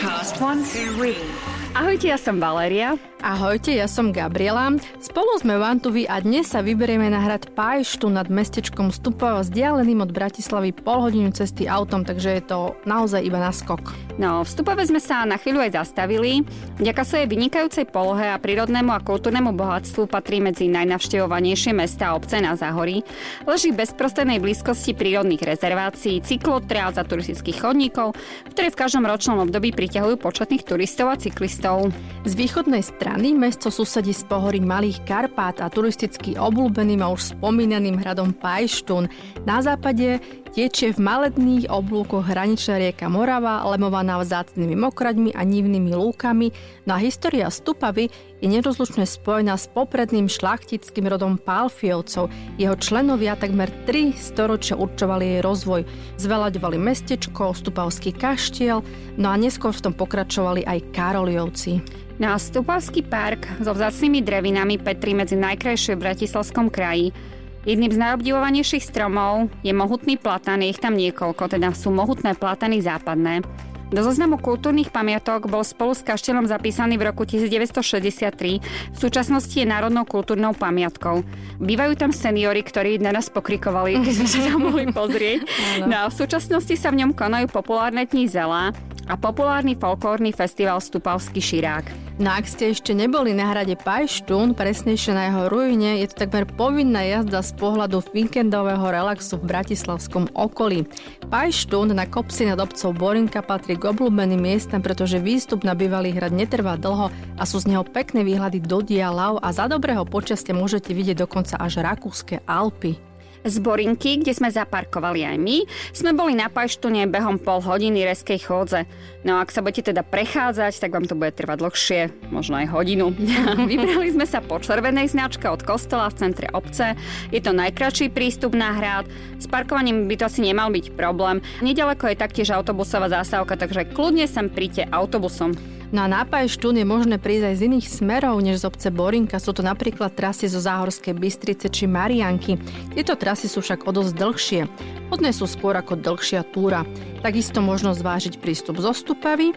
Podcast one, two. Ahojte, ja som Valéria. Ahojte, ja som Gabriela. Spolu sme v Antuvi a dnes sa vyberieme na hrad Pajštu nad mestečkom Stupava, vzdialeným od Bratislavy pol hodinu cesty autom, takže je to naozaj iba na skok. No, v Stupave sme sa na chvíľu aj zastavili. Vďaka svojej vynikajúcej polohe a prírodnému a kultúrnemu bohatstvu patrí medzi najnavštevovanejšie mesta a obce na Záhorí. Leží v bezprostrednej blízkosti prírodných rezervácií, cyklotriáz a turistických chodníkov, ktoré v každom ročnom období priťahujú početných turistov a cyklistov. Z východnej strany mesto susedí s pohorí Malých Karpát a turisticky obľúbeným a už spomínaným hradom Pajštún. Na západe Tečie v maledných oblúkoch hraničná rieka Morava, lemovaná vzácnými mokraďmi a nivnými lúkami, no a história Stupavy je nerozlučne spojená s popredným šlachtickým rodom Pálfiovcov. Jeho členovia takmer tri storočia určovali jej rozvoj. Zvelaďovali mestečko, Stupavský kaštiel, no a neskôr v tom pokračovali aj Karoliovci. No a Stupavský park so vzácnými drevinami petrí medzi najkrajšie v Bratislavskom kraji. Jedným z najobdivovanejších stromov je mohutný platan, je ich tam niekoľko, teda sú mohutné platany západné. Do zoznamu kultúrnych pamiatok bol spolu s kaštielom zapísaný v roku 1963. V súčasnosti je národnou kultúrnou pamiatkou. Bývajú tam seniory, ktorí na nás pokrikovali, keď sme sa tam mohli pozrieť. No a v súčasnosti sa v ňom konajú populárne dní zela a populárny folklórny festival Stupavský širák. No ak ste ešte neboli na hrade Pajštún, presnejšie na jeho ruine, je to takmer povinná jazda z pohľadu víkendového relaxu v bratislavskom okolí. Pajštún na kopci nad obcov Borinka patrí k obľúbeným miestam, pretože výstup na bývalý hrad netrvá dlho a sú z neho pekné výhľady do Dialav a za dobrého počasia môžete vidieť dokonca až Rakúske Alpy z Borinky, kde sme zaparkovali aj my, sme boli na Pajštune behom pol hodiny reskej chôdze. No ak sa budete teda prechádzať, tak vám to bude trvať dlhšie, možno aj hodinu. Vybrali sme sa po červenej značke od kostola v centre obce. Je to najkračší prístup na hrad. S parkovaním by to asi nemal byť problém. Nedaleko je taktiež autobusová zástavka, takže kľudne sem príďte autobusom. No a na Pajštún je možné prísť aj z iných smerov než z obce Borinka. Sú to napríklad trasy zo Záhorskej Bystrice či Marianky. Tieto trasy sú však o dosť dlhšie. Hodné sú skôr ako dlhšia túra. Takisto možno zvážiť prístup zo Stupavy,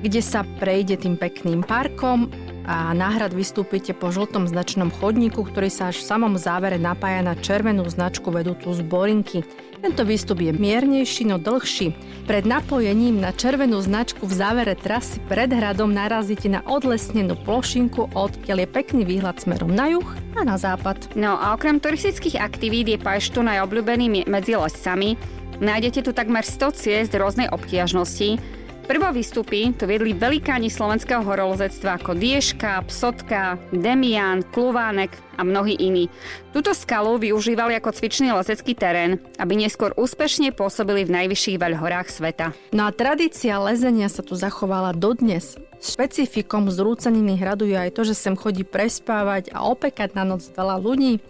kde sa prejde tým pekným parkom a náhrad vystúpite po žltom značnom chodníku, ktorý sa až v samom závere napája na červenú značku vedúcu z Borinky. Tento výstup je miernejší, no dlhší. Pred napojením na červenú značku v závere trasy pred hradom narazíte na odlesnenú plošinku, odkiaľ je pekný výhľad smerom na juh a na západ. No a okrem turistických aktivít je Pajštu najobľúbený medzi lescami. Nájdete tu takmer 100 ciest rôznej obtiažnosti, Prvo výstupy tu viedli velikáni slovenského horolozectva ako Dieška, Psotka, Demian, Kluvánek a mnohí iní. Túto skalu využívali ako cvičný lezecký terén, aby neskôr úspešne pôsobili v najvyšších veľhorách sveta. No a tradícia lezenia sa tu zachovala dodnes. Špecifikom zrúcaniny hradu je aj to, že sem chodí prespávať a opekať na noc veľa ľudí.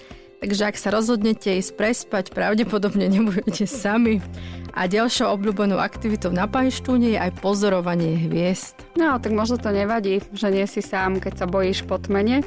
Takže ak sa rozhodnete ísť prespať, pravdepodobne nebudete sami. A ďalšou obľúbenou aktivitou na Pajštúne je aj pozorovanie hviezd. No, tak možno to nevadí, že nie si sám, keď sa bojíš po tmene.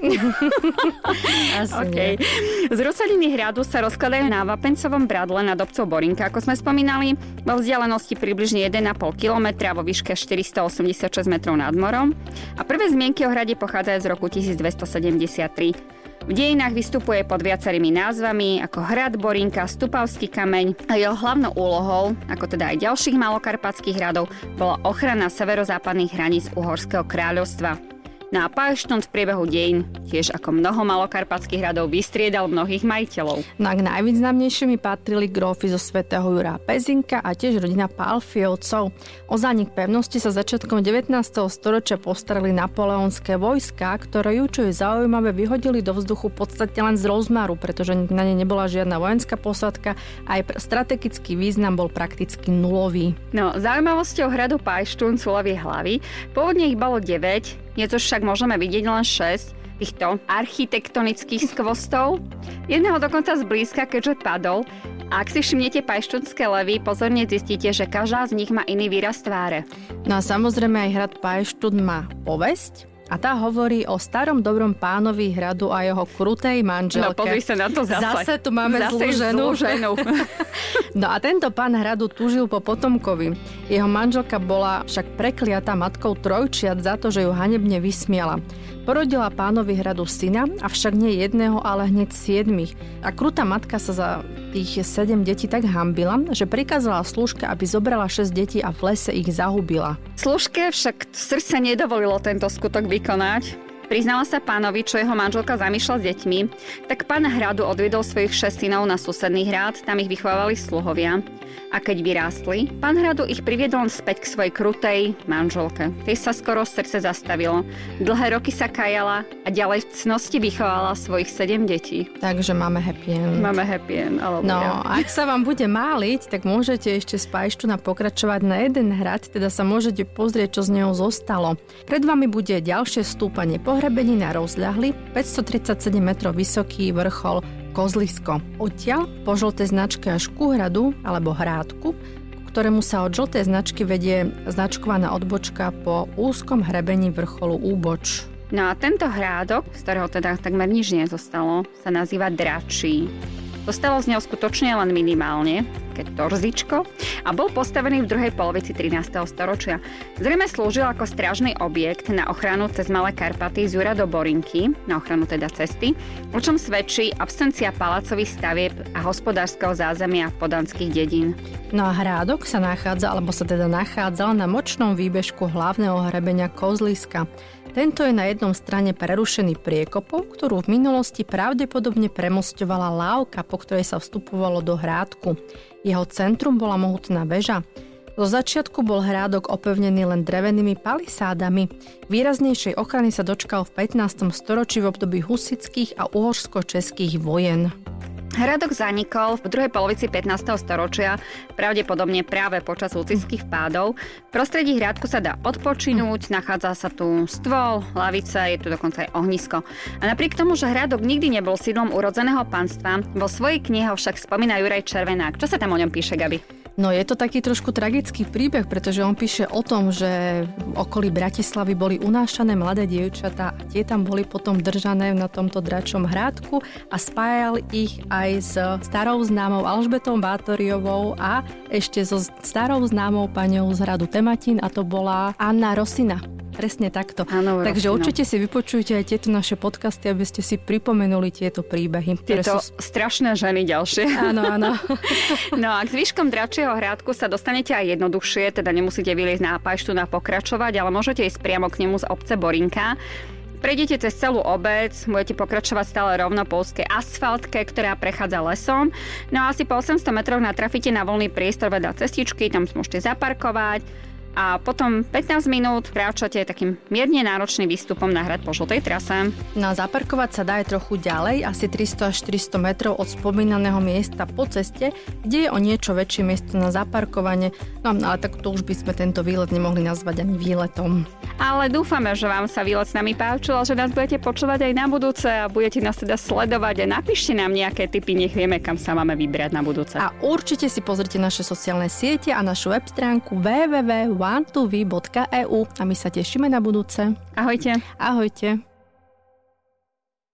Okay. Z Rusaliny hradu sa rozkladajú na Vapencovom bradle nad obcov Borinka, ako sme spomínali, vo vzdialenosti približne 1,5 km a vo výške 486 metrov nad morom. A prvé zmienky o hrade pochádzajú z roku 1273. V dejinách vystupuje pod viacerými názvami ako Hrad Borinka, Stupavský kameň a jeho hlavnou úlohou, ako teda aj ďalších malokarpatských hradov, bola ochrana severozápadných hraníc Uhorského kráľovstva. No a Pajštún v priebehu dejín tiež ako mnoho malokarpatských hradov vystriedal mnohých majiteľov. No a k najvýznamnejšími patrili grófy zo svätého Jura Pezinka a tiež rodina Pálfiovcov. O zánik pevnosti sa začiatkom 19. storočia postarali napoleonské vojska, ktoré ju, čo je zaujímavé, vyhodili do vzduchu podstate len z rozmaru, pretože na ne nebola žiadna vojenská posadka a aj strategický význam bol prakticky nulový. No, zaujímavosťou hradu Pajštún sú hlavy. Pôvodne ich bolo 9, dnes už však môžeme vidieť len 6 týchto architektonických skvostov. Jedného dokonca zblízka, keďže padol. A ak si všimnete pajštunské levy, pozorne zistíte, že každá z nich má iný výraz tváre. No a samozrejme aj hrad Pajštun má povesť, a tá hovorí o starom dobrom pánovi hradu a jeho krutej manželke. No pozri sa na to zase. Zase tu máme zase zlú ženu. Zlú ženu. no a tento pán hradu túžil po potomkovi. Jeho manželka bola však prekliatá matkou trojčiat za to, že ju hanebne vysmiala. Porodila pánovi hradu syna, avšak nie jedného, ale hneď siedmých. A krutá matka sa za tých sedem detí tak hambila, že prikázala služke, aby zobrala 6 detí a v lese ich zahubila. Služke však srdce nedovolilo tento skutok vykonať. Priznala sa pánovi, čo jeho manželka zamýšľa s deťmi, tak pán hradu odvedol svojich šest synov na susedný hrad, tam ich vychovávali sluhovia. A keď vyrástli, pán hradu ich priviedol späť k svojej krutej manželke. Tej sa skoro srdce zastavilo. Dlhé roky sa kajala a ďalej v cnosti vychovala svojich sedem detí. Takže máme happy end. Máme happy end, ale No, ak sa vám bude máliť, tak môžete ešte z Pajštuna pokračovať na jeden hrad, teda sa môžete pozrieť, čo z neho zostalo. Pred vami bude ďalšie stúpanie po na rozľahli 537 metrov vysoký vrchol Kozlisko. Odtiaľ po žltej značke až ku hradu alebo hrádku, ktorému sa od žltej značky vedie značkovaná odbočka po úzkom hrebení vrcholu Úboč. No a tento hrádok, z ktorého teda takmer nič nezostalo, sa nazýva Dračí. Zostalo z neho skutočne len minimálne, keď torzičko, a bol postavený v druhej polovici 13. storočia. Zrejme slúžil ako strážny objekt na ochranu cez Malé Karpaty z Jura do Borinky, na ochranu teda cesty, o čom svedčí absencia palacových stavieb a hospodárskeho zázemia podanských dedín. No a hrádok sa nachádza, alebo sa teda nachádzal na močnom výbežku hlavného hrebenia Kozliska. Tento je na jednom strane prerušený priekopom, ktorú v minulosti pravdepodobne premostovala lávka, po ktorej sa vstupovalo do hrádku. Jeho centrum bola mohutná väža. Zo začiatku bol hrádok opevnený len drevenými palisádami. Výraznejšej ochrany sa dočkal v 15. storočí v období husických a uhorsko-českých vojen. Hradok zanikol v druhej polovici 15. storočia, pravdepodobne práve počas lucických pádov. V prostredí hradku sa dá odpočinúť, nachádza sa tu stôl, lavica, je tu dokonca aj ohnisko. A napriek tomu, že hradok nikdy nebol sídlom urodzeného panstva, vo svojej knihe však spomína Juraj Červenák. Čo sa tam o ňom píše, Gabi? No je to taký trošku tragický príbeh, pretože on píše o tom, že v okolí Bratislavy boli unášané mladé dievčatá a tie tam boli potom držané na tomto dračom hrádku a spájal ich aj s starou známou Alžbetou Bátoriovou a ešte so starou známou paňou z hradu Tematín a to bola Anna Rosina. Presne takto. Áno, Takže no. určite si vypočujte aj tieto naše podcasty, aby ste si pripomenuli tieto príbehy. Tieto sú... strašné ženy ďalšie. Áno, áno. no a k zvyškom dračieho hrádku sa dostanete aj jednoduchšie, teda nemusíte vyliezť na pajštu na pokračovať, ale môžete ísť priamo k nemu z obce Borinka. Prejdete cez celú obec, budete pokračovať stále rovno po úzkej asfaltke, ktorá prechádza lesom. No a asi po 800 metroch natrafíte na voľný priestor vedľa cestičky, tam môžete zaparkovať a potom 15 minút kráčate takým mierne náročným výstupom na hrad po žltej trase. No a zaparkovať sa dá aj trochu ďalej, asi 300 až 400 metrov od spomínaného miesta po ceste, kde je o niečo väčšie miesto na zaparkovanie, no ale tak to už by sme tento výlet nemohli nazvať ani výletom. Ale dúfame, že vám sa výlet s nami páčil a že nás budete počúvať aj na budúce a budete nás teda sledovať a napíšte nám nejaké tipy, nech vieme, kam sa máme vybrať na budúce. A určite si pozrite naše sociálne siete a našu web stránku www one2v.eu a my sa tešíme na budúce. Ahojte. Ahojte.